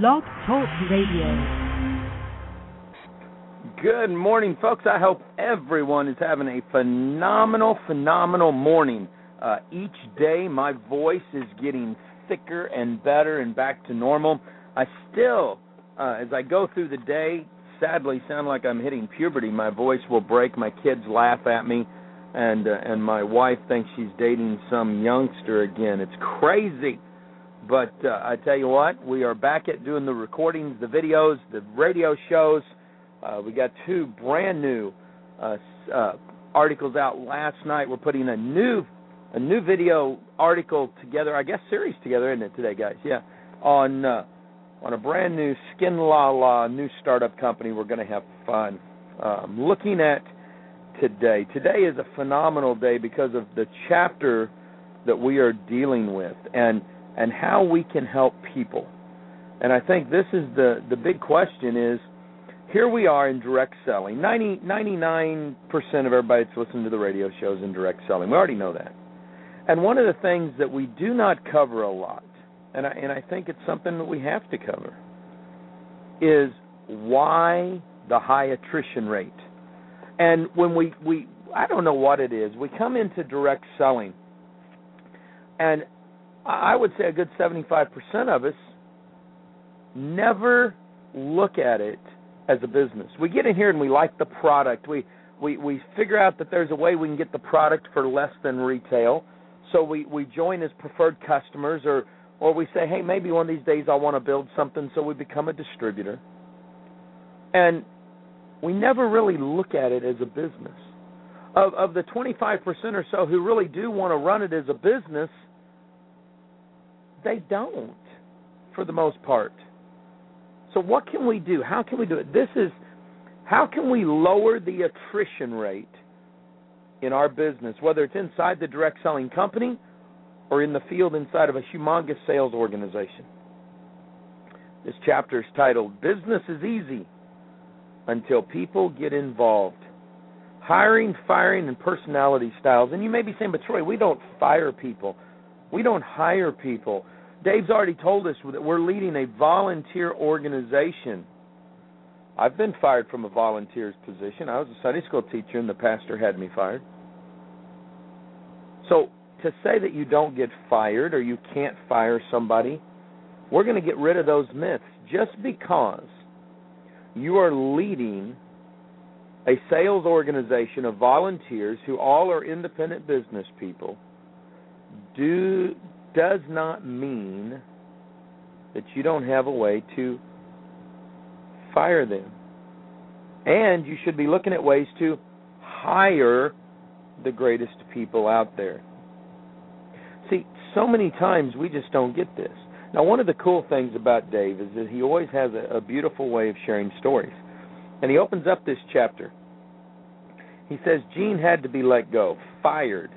Blog Talk Radio. Good morning, folks. I hope everyone is having a phenomenal, phenomenal morning. Uh, each day, my voice is getting thicker and better and back to normal. I still, uh, as I go through the day, sadly sound like I'm hitting puberty. My voice will break. My kids laugh at me, and uh, and my wife thinks she's dating some youngster again. It's crazy. But uh, I tell you what, we are back at doing the recordings, the videos, the radio shows. Uh, we got two brand new uh, uh, articles out last night. We're putting a new a new video article together, I guess series together, isn't it today, guys? Yeah, on uh, on a brand new Skin La La new startup company. We're going to have fun. Um, looking at today, today is a phenomenal day because of the chapter that we are dealing with, and and how we can help people. And I think this is the the big question is here we are in direct selling. 90, 99% of everybody that's listening to the radio shows in direct selling. We already know that. And one of the things that we do not cover a lot, and I, and I think it's something that we have to cover, is why the high attrition rate. And when we, we I don't know what it is, we come into direct selling, and I would say a good 75% of us never look at it as a business. We get in here and we like the product. We we we figure out that there's a way we can get the product for less than retail. So we we join as preferred customers or or we say, "Hey, maybe one of these days I want to build something," so we become a distributor. And we never really look at it as a business. Of of the 25% or so who really do want to run it as a business, they don't for the most part. So what can we do? How can we do it? This is how can we lower the attrition rate in our business, whether it's inside the direct selling company or in the field inside of a humongous sales organization? This chapter is titled Business is Easy Until People Get Involved. Hiring, firing, and personality styles. And you may be saying, but Troy, we don't fire people. We don't hire people. Dave's already told us that we're leading a volunteer organization. I've been fired from a volunteer's position. I was a Sunday school teacher, and the pastor had me fired. So, to say that you don't get fired or you can't fire somebody, we're going to get rid of those myths. Just because you are leading a sales organization of volunteers who all are independent business people do does not mean that you don't have a way to fire them. And you should be looking at ways to hire the greatest people out there. See, so many times we just don't get this. Now, one of the cool things about Dave is that he always has a, a beautiful way of sharing stories. And he opens up this chapter. He says Jean had to be let go, fired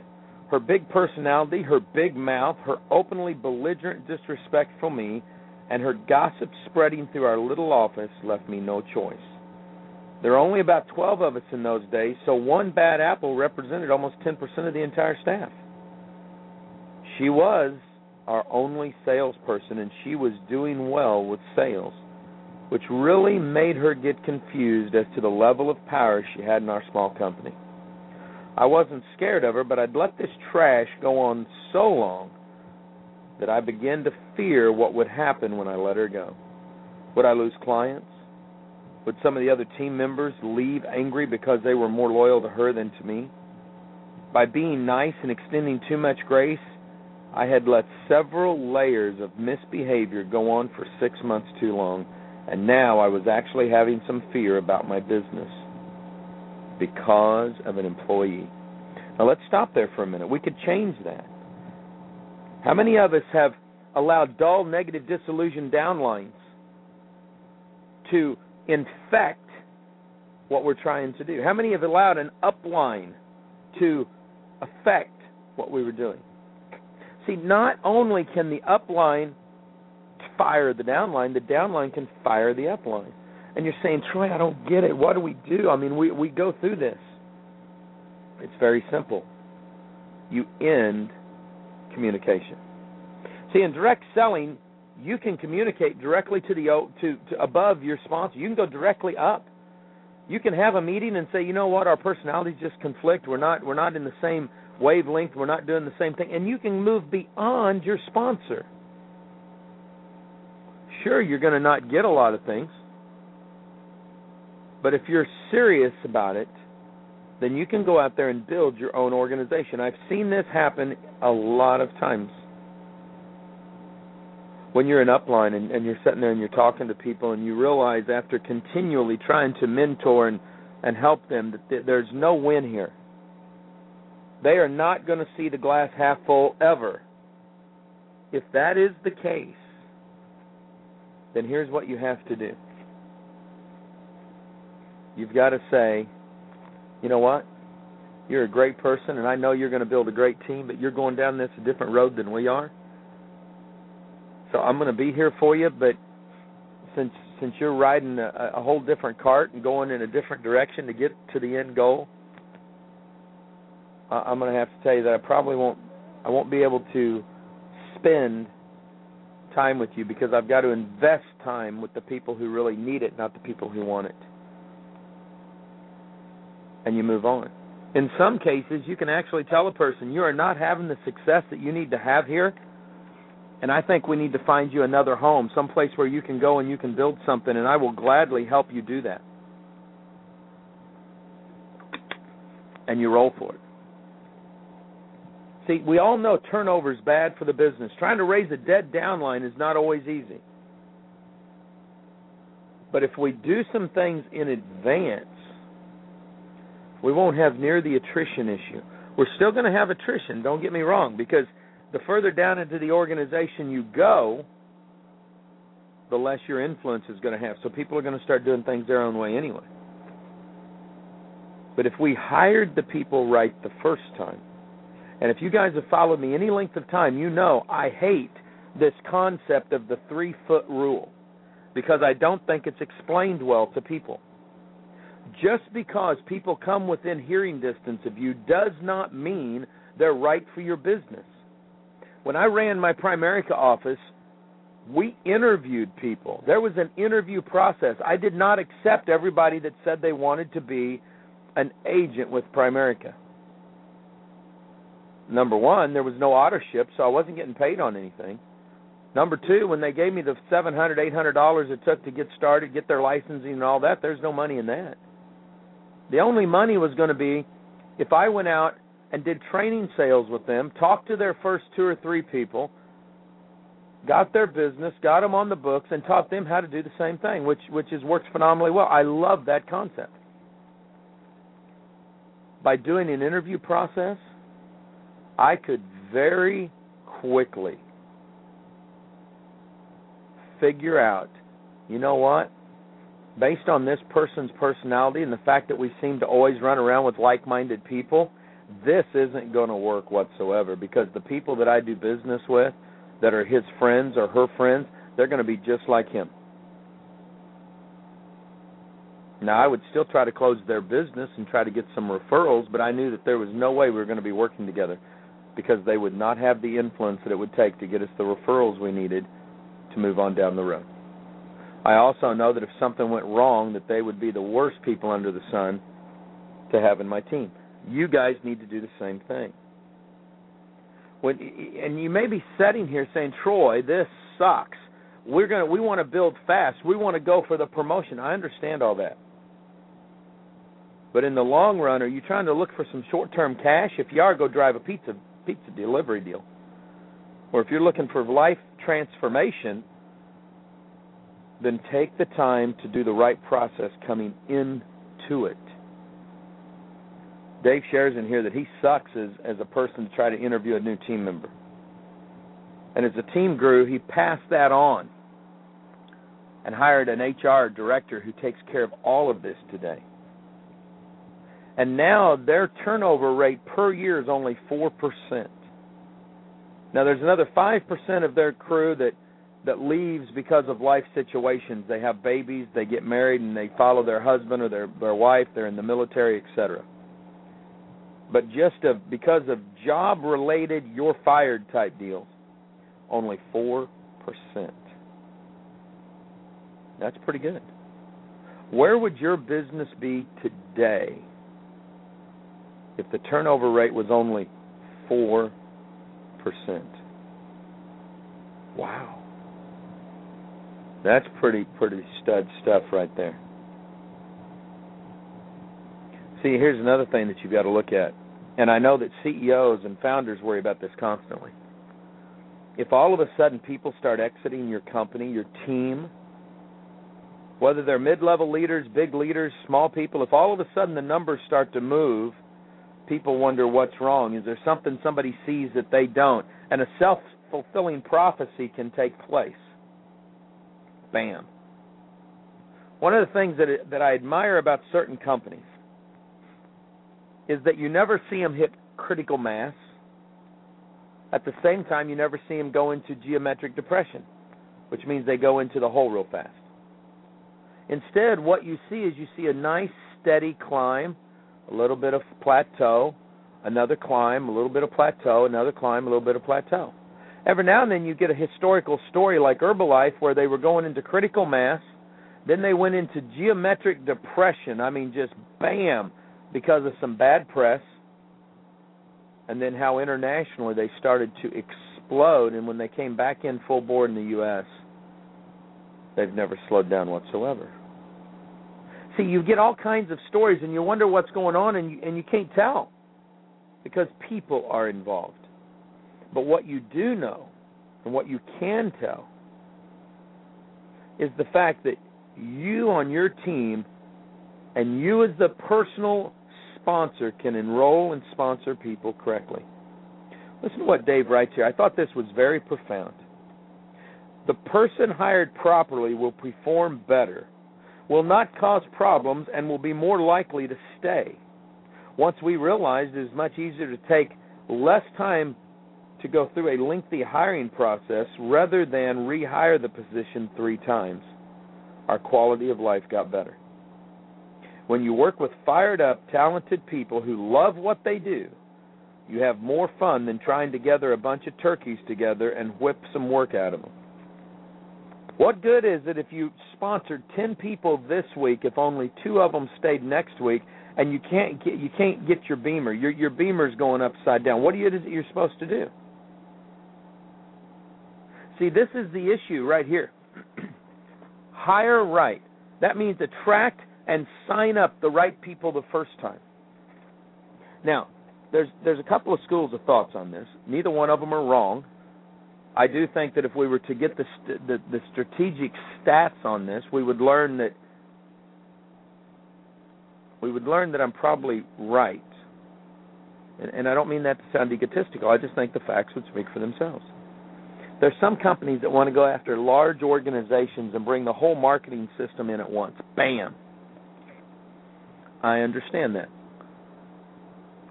her big personality, her big mouth, her openly belligerent, disrespect for me, and her gossip spreading through our little office left me no choice. There were only about 12 of us in those days, so one bad apple represented almost 10% of the entire staff. She was our only salesperson, and she was doing well with sales, which really made her get confused as to the level of power she had in our small company. I wasn't scared of her, but I'd let this trash go on so long that I began to fear what would happen when I let her go. Would I lose clients? Would some of the other team members leave angry because they were more loyal to her than to me? By being nice and extending too much grace, I had let several layers of misbehavior go on for six months too long, and now I was actually having some fear about my business because of an employee. Now let's stop there for a minute. We could change that. How many of us have allowed dull, negative, disillusioned downlines to infect what we're trying to do? How many have allowed an upline to affect what we were doing? See, not only can the upline fire the downline, the downline can fire the upline and you're saying, Troy, I don't get it. What do we do? I mean, we we go through this. It's very simple. You end communication. See, in direct selling, you can communicate directly to the to, to above your sponsor. You can go directly up. You can have a meeting and say, you know what, our personalities just conflict. We're not we're not in the same wavelength. We're not doing the same thing, and you can move beyond your sponsor. Sure, you're going to not get a lot of things, but if you're serious about it, then you can go out there and build your own organization. I've seen this happen a lot of times when you're in upline and, and you're sitting there and you're talking to people and you realize after continually trying to mentor and and help them that th- there's no win here. They are not going to see the glass half full ever. If that is the case, then here's what you have to do. You've got to say, you know what? You're a great person, and I know you're going to build a great team, but you're going down this different road than we are. So I'm going to be here for you, but since since you're riding a, a whole different cart and going in a different direction to get to the end goal, uh, I'm going to have to tell you that I probably won't I won't be able to spend time with you because I've got to invest time with the people who really need it, not the people who want it. And you move on. In some cases, you can actually tell a person you are not having the success that you need to have here and I think we need to find you another home, some place where you can go and you can build something, and I will gladly help you do that. And you roll for it. See, we all know turnover is bad for the business. Trying to raise a dead downline is not always easy. But if we do some things in advance, we won't have near the attrition issue. We're still going to have attrition, don't get me wrong, because – the further down into the organization you go, the less your influence is going to have. So people are going to start doing things their own way anyway. But if we hired the people right the first time, and if you guys have followed me any length of time, you know I hate this concept of the three foot rule because I don't think it's explained well to people. Just because people come within hearing distance of you does not mean they're right for your business when I ran my Primerica office, we interviewed people. There was an interview process. I did not accept everybody that said they wanted to be an agent with Primerica. Number one, there was no authorship, so I wasn't getting paid on anything. Number two, when they gave me the seven hundred, eight hundred dollars it took to get started, get their licensing and all that, there's no money in that. The only money was going to be if I went out and did training sales with them, talked to their first two or three people, got their business, got them on the books, and taught them how to do the same thing, which which has worked phenomenally well. I love that concept. By doing an interview process, I could very quickly figure out, you know what? Based on this person's personality and the fact that we seem to always run around with like-minded people, this isn't going to work whatsoever because the people that I do business with that are his friends or her friends, they're going to be just like him. Now, I would still try to close their business and try to get some referrals, but I knew that there was no way we were going to be working together because they would not have the influence that it would take to get us the referrals we needed to move on down the road. I also know that if something went wrong, that they would be the worst people under the sun to have in my team. You guys need to do the same thing. When and you may be sitting here saying, "Troy, this sucks. We're gonna we want to build fast. We want to go for the promotion." I understand all that. But in the long run, are you trying to look for some short-term cash? If you are, go drive a pizza pizza delivery deal. Or if you're looking for life transformation, then take the time to do the right process coming into it. Dave shares in here that he sucks as as a person to try to interview a new team member. And as the team grew, he passed that on and hired an HR director who takes care of all of this today. And now their turnover rate per year is only 4%. Now there's another 5% of their crew that that leaves because of life situations. They have babies, they get married and they follow their husband or their their wife, they're in the military, etc but just of because of job related you're fired type deals only 4% That's pretty good. Where would your business be today if the turnover rate was only 4%? Wow. That's pretty pretty stud stuff right there. See, here's another thing that you've got to look at. And I know that CEOs and founders worry about this constantly. If all of a sudden people start exiting your company, your team, whether they're mid-level leaders, big leaders, small people, if all of a sudden the numbers start to move, people wonder what's wrong. Is there something somebody sees that they don't? And a self-fulfilling prophecy can take place. Bam. One of the things that that I admire about certain companies is that you never see them hit critical mass. At the same time, you never see them go into geometric depression, which means they go into the hole real fast. Instead, what you see is you see a nice steady climb, a little bit of plateau, another climb, a little bit of plateau, another climb, a little bit of plateau. Every now and then you get a historical story like Herbalife where they were going into critical mass, then they went into geometric depression. I mean, just bam, because of some bad press, and then how internationally they started to explode. And when they came back in full board in the U.S., they've never slowed down whatsoever. See, you get all kinds of stories, and you wonder what's going on, and you, and you can't tell because people are involved. But what you do know, and what you can tell, is the fact that you on your team and you as the personal sponsor can enroll and sponsor people correctly. Listen to what Dave writes here. I thought this was very profound. The person hired properly will perform better, will not cause problems, and will be more likely to stay. Once we realized it is much easier to take less time to go through a lengthy hiring process rather than rehire the position three times, our quality of life got better. When you work with fired up, talented people who love what they do, you have more fun than trying to gather a bunch of turkeys together and whip some work out of them. What good is it if you sponsored 10 people this week if only 2 of them stayed next week and you can't get you can't get your beamer. Your your beamer's going upside down. What are you you're supposed to do? See, this is the issue right here. Hire right. That means attract and sign up the right people the first time. Now, there's there's a couple of schools of thoughts on this. Neither one of them are wrong. I do think that if we were to get the st- the, the strategic stats on this, we would learn that we would learn that I'm probably right. And, and I don't mean that to sound egotistical. I just think the facts would speak for themselves. There's some companies that want to go after large organizations and bring the whole marketing system in at once. Bam. I understand that.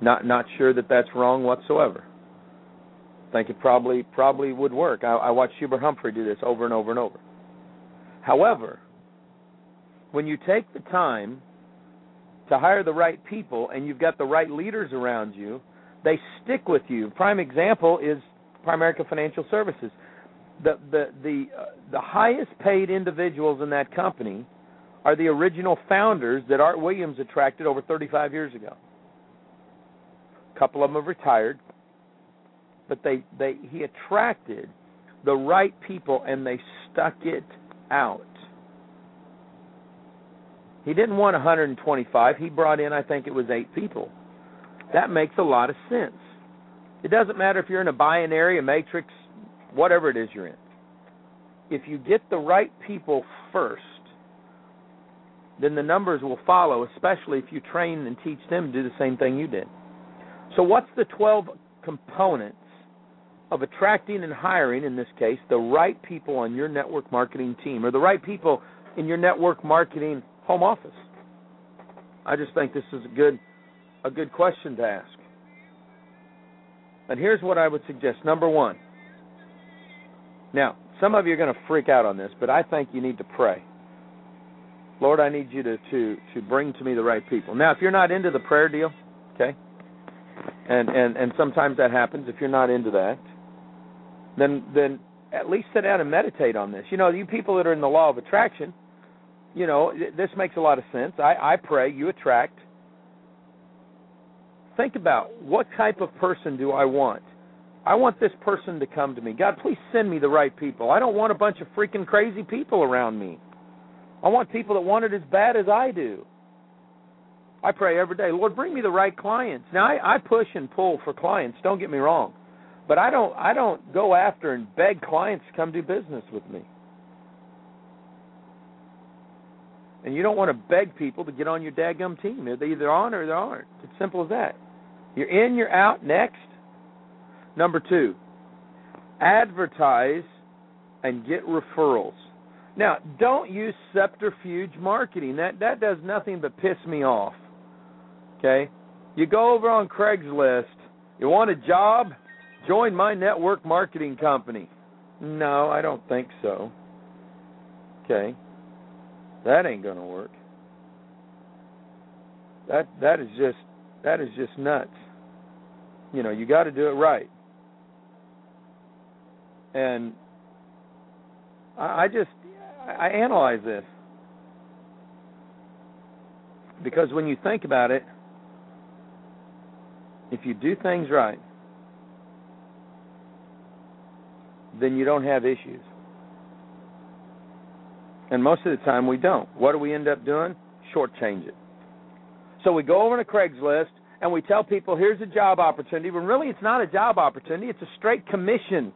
Not not sure that that's wrong whatsoever. Think it probably probably would work. I, I watched Hubert Humphrey do this over and over and over. However, when you take the time to hire the right people and you've got the right leaders around you, they stick with you. Prime example is Primerica Financial Services. The the the uh, the highest paid individuals in that company are the original founders that Art Williams attracted over 35 years ago. A couple of them have retired, but they, they he attracted the right people and they stuck it out. He didn't want 125. He brought in, I think it was eight people. That makes a lot of sense. It doesn't matter if you're in a binary, a matrix, whatever it is you're in. If you get the right people first, then the numbers will follow, especially if you train and teach them to do the same thing you did. So, what's the 12 components of attracting and hiring, in this case, the right people on your network marketing team or the right people in your network marketing home office? I just think this is a good a good question to ask. And here's what I would suggest. Number 1. Now, some of you are going to freak out on this, but I think you need to pray. Lord, I need you to, to, to bring to me the right people. Now, if you're not into the prayer deal, okay, and, and, and sometimes that happens, if you're not into that, then then at least sit down and meditate on this. You know, you people that are in the law of attraction, you know, this makes a lot of sense. I, I pray, you attract. Think about what type of person do I want? I want this person to come to me. God, please send me the right people. I don't want a bunch of freaking crazy people around me. I want people that want it as bad as I do. I pray every day, Lord, bring me the right clients. Now I, I push and pull for clients, don't get me wrong. But I don't I don't go after and beg clients to come do business with me. And you don't want to beg people to get on your daggum team. They're either on or they aren't. It's simple as that. You're in, you're out, next. Number two, advertise and get referrals. Now, don't use subterfuge marketing. That that does nothing but piss me off. Okay? You go over on Craigslist, you want a job? Join my network marketing company. No, I don't think so. Okay. That ain't going to work. That that is just that is just nuts. You know, you got to do it right. And I, just I analyze this because when you think about it, if you do things right, then you don't have issues. And most of the time we don't. What do we end up doing? Shortchange it. So we go over to Craigslist and we tell people here's a job opportunity when really it's not a job opportunity, it's a straight commission.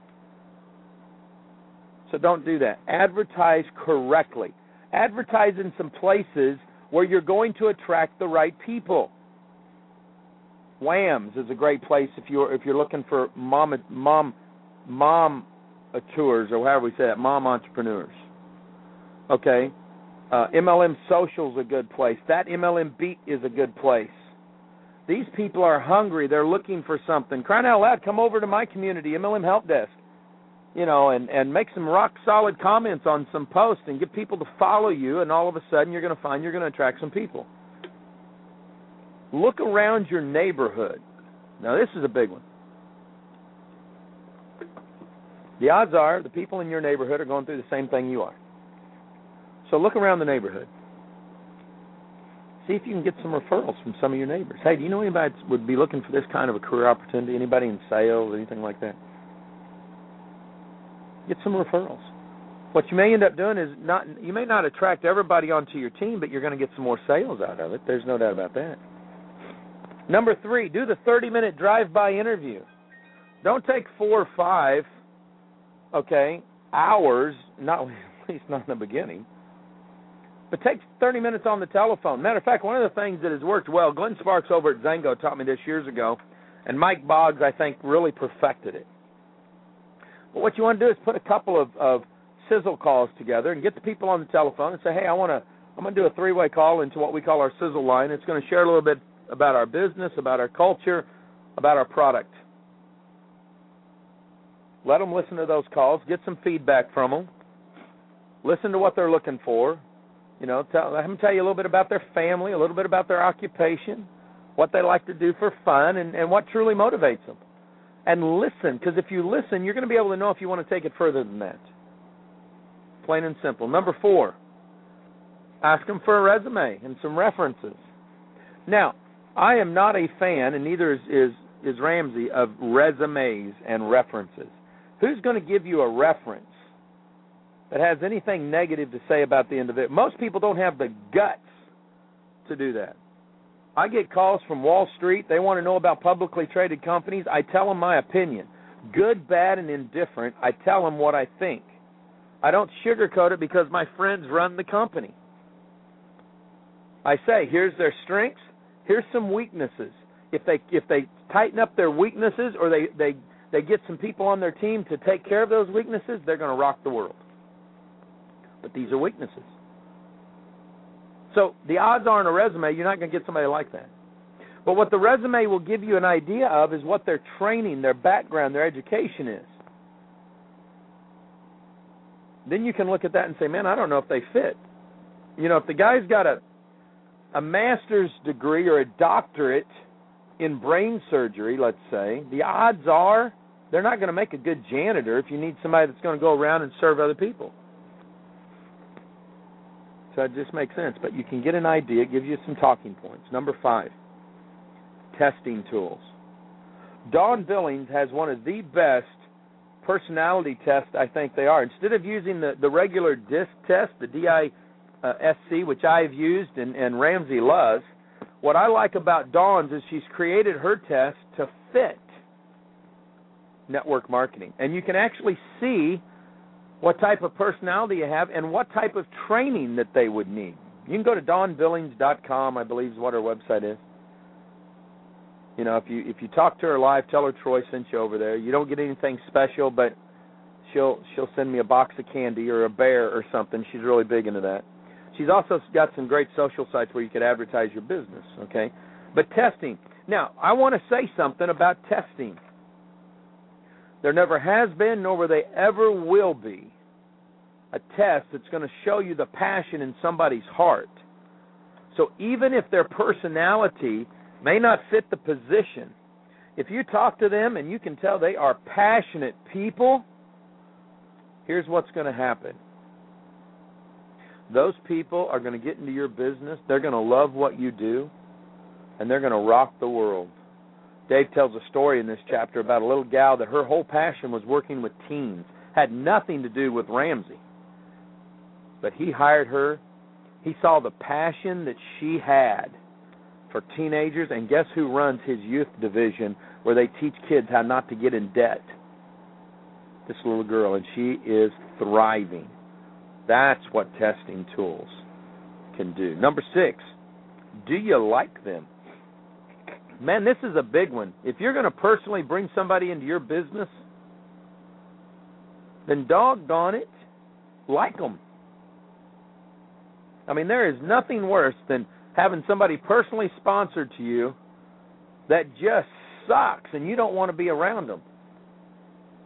So don't do that. Advertise correctly. Advertise in some places where you're going to attract the right people. Whams is a great place if you're if you're looking for mom mom mom tours or however we say that, mom entrepreneurs. Okay, uh, MLM Social is a good place. That MLM Beat is a good place. These people are hungry. They're looking for something. Crying out loud, come over to my community, MLM Help Desk. You know, and and make some rock solid comments on some posts and get people to follow you. And all of a sudden, you're going to find you're going to attract some people. Look around your neighborhood. Now, this is a big one. The odds are the people in your neighborhood are going through the same thing you are. So look around the neighborhood. See if you can get some referrals from some of your neighbors. Hey, do you know anybody that would be looking for this kind of a career opportunity? Anybody in sales, anything like that? Get some referrals. What you may end up doing is not you may not attract everybody onto your team, but you're going to get some more sales out of it. There's no doubt about that. Number three, do the 30 minute drive by interview. Don't take four or five, okay, hours, not at least not in the beginning. But take 30 minutes on the telephone. Matter of fact, one of the things that has worked well, Glenn Sparks over at Xango taught me this years ago, and Mike Boggs, I think, really perfected it. But what you want to do is put a couple of, of sizzle calls together and get the people on the telephone and say, hey, I want to, I'm going to do a three-way call into what we call our sizzle line. It's going to share a little bit about our business, about our culture, about our product. Let them listen to those calls, get some feedback from them, listen to what they're looking for. You know, tell, let them tell you a little bit about their family, a little bit about their occupation, what they like to do for fun, and, and what truly motivates them. And listen, because if you listen, you're going to be able to know if you want to take it further than that. Plain and simple. Number four, ask them for a resume and some references. Now, I am not a fan, and neither is, is, is Ramsey, of resumes and references. Who's going to give you a reference that has anything negative to say about the individual? Most people don't have the guts to do that. I get calls from Wall Street. They want to know about publicly traded companies. I tell them my opinion. Good, bad, and indifferent. I tell them what I think. I don't sugarcoat it because my friends run the company. I say, here's their strengths, here's some weaknesses. If they if they tighten up their weaknesses or they they they get some people on their team to take care of those weaknesses, they're going to rock the world. But these are weaknesses. So the odds are in a resume, you're not going to get somebody like that. But what the resume will give you an idea of is what their training, their background, their education is. Then you can look at that and say, man, I don't know if they fit. You know, if the guy's got a a master's degree or a doctorate in brain surgery, let's say, the odds are they're not going to make a good janitor if you need somebody that's going to go around and serve other people. It just makes sense. But you can get an idea, it gives you some talking points. Number five, testing tools. Dawn Billings has one of the best personality tests I think they are. Instead of using the, the regular DISC test, the DISC, which I've used and, and Ramsey loves, what I like about Dawn's is she's created her test to fit network marketing. And you can actually see what type of personality you have and what type of training that they would need. You can go to dawnbillings.com, I believe is what her website is. You know, if you if you talk to her live, tell her Troy sent you over there. You don't get anything special, but she'll she'll send me a box of candy or a bear or something. She's really big into that. She's also got some great social sites where you could advertise your business, okay? But testing. Now, I want to say something about testing. There never has been, nor will they ever will be, a test that's going to show you the passion in somebody's heart. So even if their personality may not fit the position, if you talk to them and you can tell they are passionate people, here's what's going to happen. Those people are going to get into your business, they're going to love what you do, and they're going to rock the world. Dave tells a story in this chapter about a little gal that her whole passion was working with teens. Had nothing to do with Ramsey. But he hired her. He saw the passion that she had for teenagers, and guess who runs his youth division where they teach kids how not to get in debt? This little girl, and she is thriving. That's what testing tools can do. Number six, do you like them? Man, this is a big one. If you're going to personally bring somebody into your business, then doggone it, like them. I mean, there is nothing worse than having somebody personally sponsored to you that just sucks and you don't want to be around them.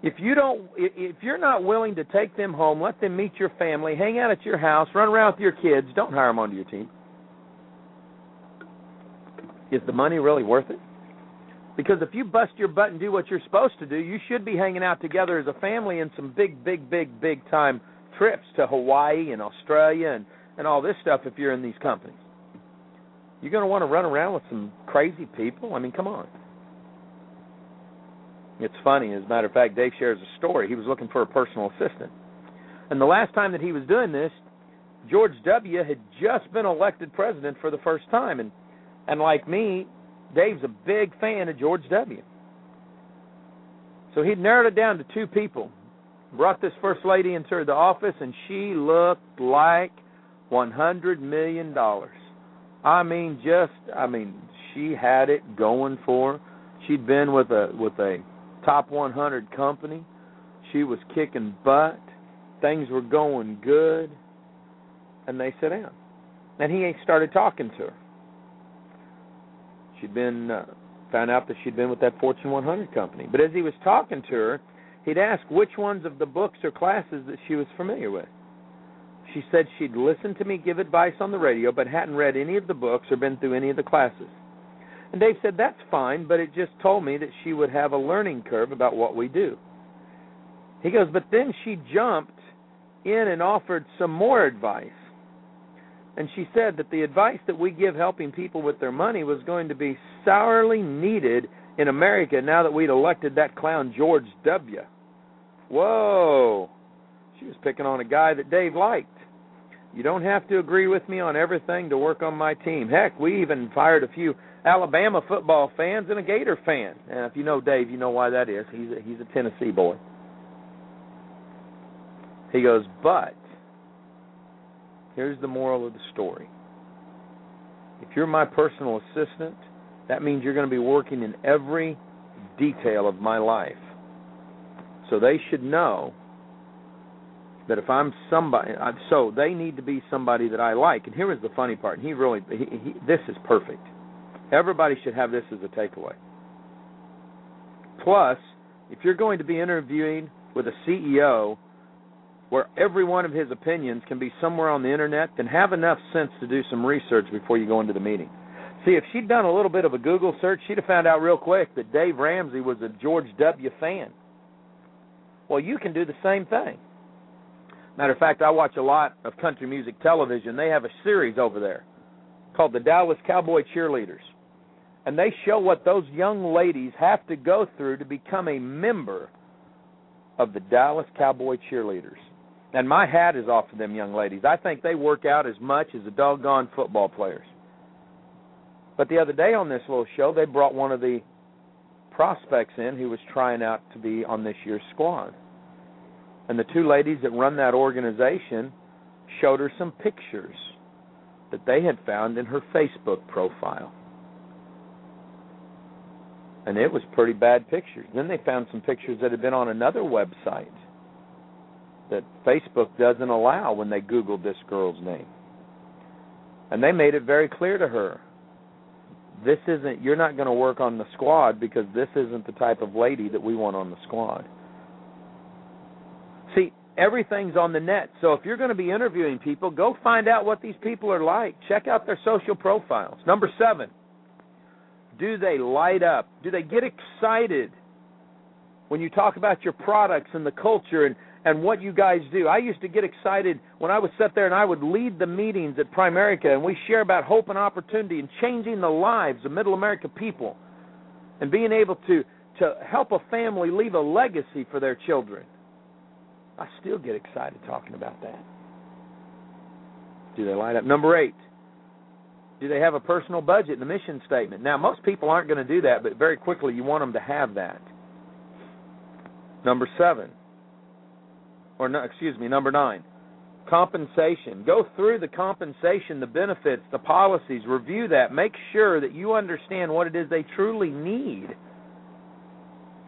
If you don't if you're not willing to take them home, let them meet your family, hang out at your house, run around with your kids, don't hire them onto your team. Is the money really worth it? Because if you bust your butt and do what you're supposed to do, you should be hanging out together as a family in some big, big, big, big time trips to Hawaii and Australia and, and all this stuff if you're in these companies. You're going to want to run around with some crazy people? I mean, come on. It's funny. As a matter of fact, Dave shares a story. He was looking for a personal assistant. And the last time that he was doing this, George W. had just been elected president for the first time. And and like me, Dave's a big fan of George W. So he narrowed it down to two people. Brought this first lady into the office, and she looked like $100 million. I mean, just, I mean, she had it going for her. She'd been with a with a top 100 company. She was kicking butt. Things were going good, and they sat down. And he started talking to her. She'd been uh, found out that she'd been with that Fortune 100 company. But as he was talking to her, he'd ask which ones of the books or classes that she was familiar with. She said she'd listened to me give advice on the radio, but hadn't read any of the books or been through any of the classes. And Dave said, That's fine, but it just told me that she would have a learning curve about what we do. He goes, But then she jumped in and offered some more advice. And she said that the advice that we give helping people with their money was going to be sourly needed in America now that we'd elected that clown George W. Whoa. She was picking on a guy that Dave liked. You don't have to agree with me on everything to work on my team. Heck, we even fired a few Alabama football fans and a Gator fan. And if you know Dave, you know why that is. He's a, he's a Tennessee boy. He goes, but Here's the moral of the story. If you're my personal assistant, that means you're going to be working in every detail of my life. So they should know that if I'm somebody, uh, so they need to be somebody that I like. And here is the funny part. he really, he, he, this is perfect. Everybody should have this as a takeaway. Plus, if you're going to be interviewing with a CEO where every one of his opinions can be somewhere on the internet, then have enough sense to do some research before you go into the meeting. See, if she'd done a little bit of a Google search, she'd have found out real quick that Dave Ramsey was a George W. fan. Well, you can do the same thing. Matter of fact, I watch a lot of country music television. They have a series over there called the Dallas Cowboy Cheerleaders. And they show what those young ladies have to go through to become a member of the Dallas Cowboy Cheerleaders. And my hat is off to them young ladies. I think they work out as much as the doggone football players. But the other day on this little show, they brought one of the prospects in who was trying out to be on this year's squad. And the two ladies that run that organization showed her some pictures that they had found in her Facebook profile. And it was pretty bad pictures. Then they found some pictures that had been on another website that Facebook doesn't allow when they Googled this girl's name. And they made it very clear to her this isn't you're not going to work on the squad because this isn't the type of lady that we want on the squad. See, everything's on the net. So if you're going to be interviewing people, go find out what these people are like. Check out their social profiles. Number 7. Do they light up? Do they get excited when you talk about your products and the culture and and what you guys do. I used to get excited when I would sit there and I would lead the meetings at Primerica and we share about hope and opportunity and changing the lives of middle America people and being able to to help a family leave a legacy for their children. I still get excited talking about that. Do they light up? Number 8. Do they have a personal budget and a mission statement? Now, most people aren't going to do that, but very quickly you want them to have that. Number 7 or no, excuse me, number nine, compensation. Go through the compensation, the benefits, the policies, review that. Make sure that you understand what it is they truly need.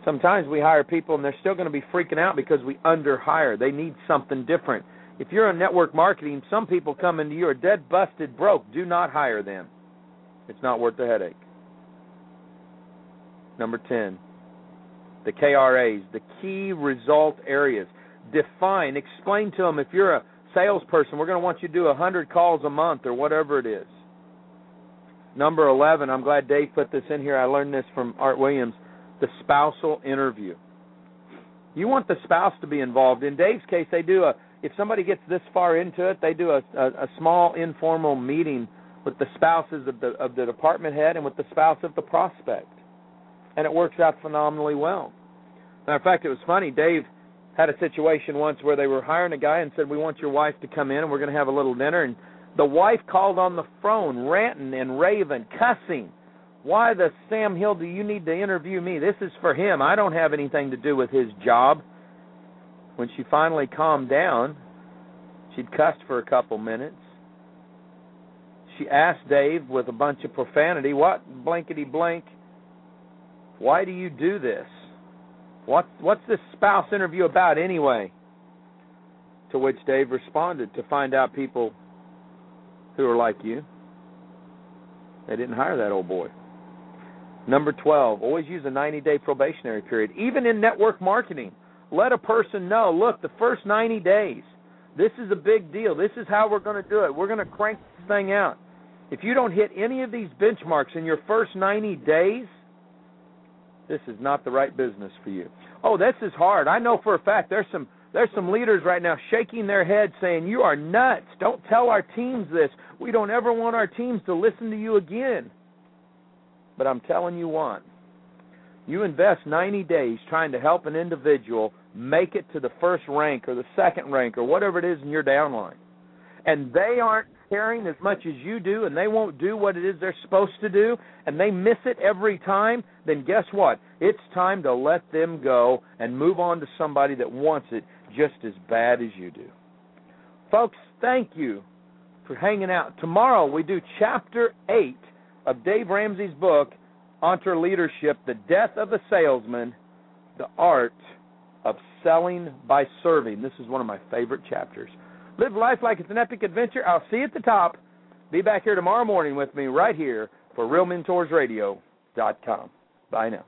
Sometimes we hire people and they're still going to be freaking out because we underhire. They need something different. If you're in network marketing, some people come into you are dead busted broke. Do not hire them. It's not worth the headache. Number 10, the KRAs, the key result areas define, explain to them if you're a salesperson, we're going to want you to do 100 calls a month or whatever it is. Number 11, I'm glad Dave put this in here. I learned this from Art Williams the spousal interview. You want the spouse to be involved. In Dave's case, they do a if somebody gets this far into it, they do a, a, a small informal meeting with the spouses of the of the department head and with the spouse of the prospect, and it works out phenomenally well. Matter of fact, it was funny. Dave had a situation once where they were hiring a guy and said, "We want your wife to come in and we're going to have a little dinner." And the wife called on the phone, ranting and raving, cussing. Why the Sam Hill do you need to interview me? This is for him. I don't have anything to do with his job. When she finally calmed down, she'd cussed for a couple minutes. She asked Dave with a bunch of profanity, "What blankety blank? Why do you do this?" What what's this spouse interview about anyway? To which Dave responded, to find out people who are like you. They didn't hire that old boy. Number 12, always use a 90 day probationary period. Even in network marketing, let a person know look, the first 90 days, this is a big deal. This is how we're going to do it. We're going to crank this thing out. If you don't hit any of these benchmarks in your first 90 days, this is not the right business for you. Oh, this is hard. I know for a fact there's some there's some leaders right now shaking their heads saying, "You are nuts. Don't tell our teams this. We don't ever want our teams to listen to you again." But I'm telling you what. You invest 90 days trying to help an individual make it to the first rank or the second rank or whatever it is in your downline. And they aren't caring as much as you do and they won't do what it is they're supposed to do and they miss it every time, then guess what? It's time to let them go and move on to somebody that wants it just as bad as you do. Folks, thank you for hanging out. Tomorrow we do chapter 8 of Dave Ramsey's book, EntreLeadership The Death of a Salesman, The Art of Selling by Serving. This is one of my favorite chapters. Live life like it's an epic adventure. I'll see you at the top. Be back here tomorrow morning with me right here for RealMentorsRadio.com. Bye now.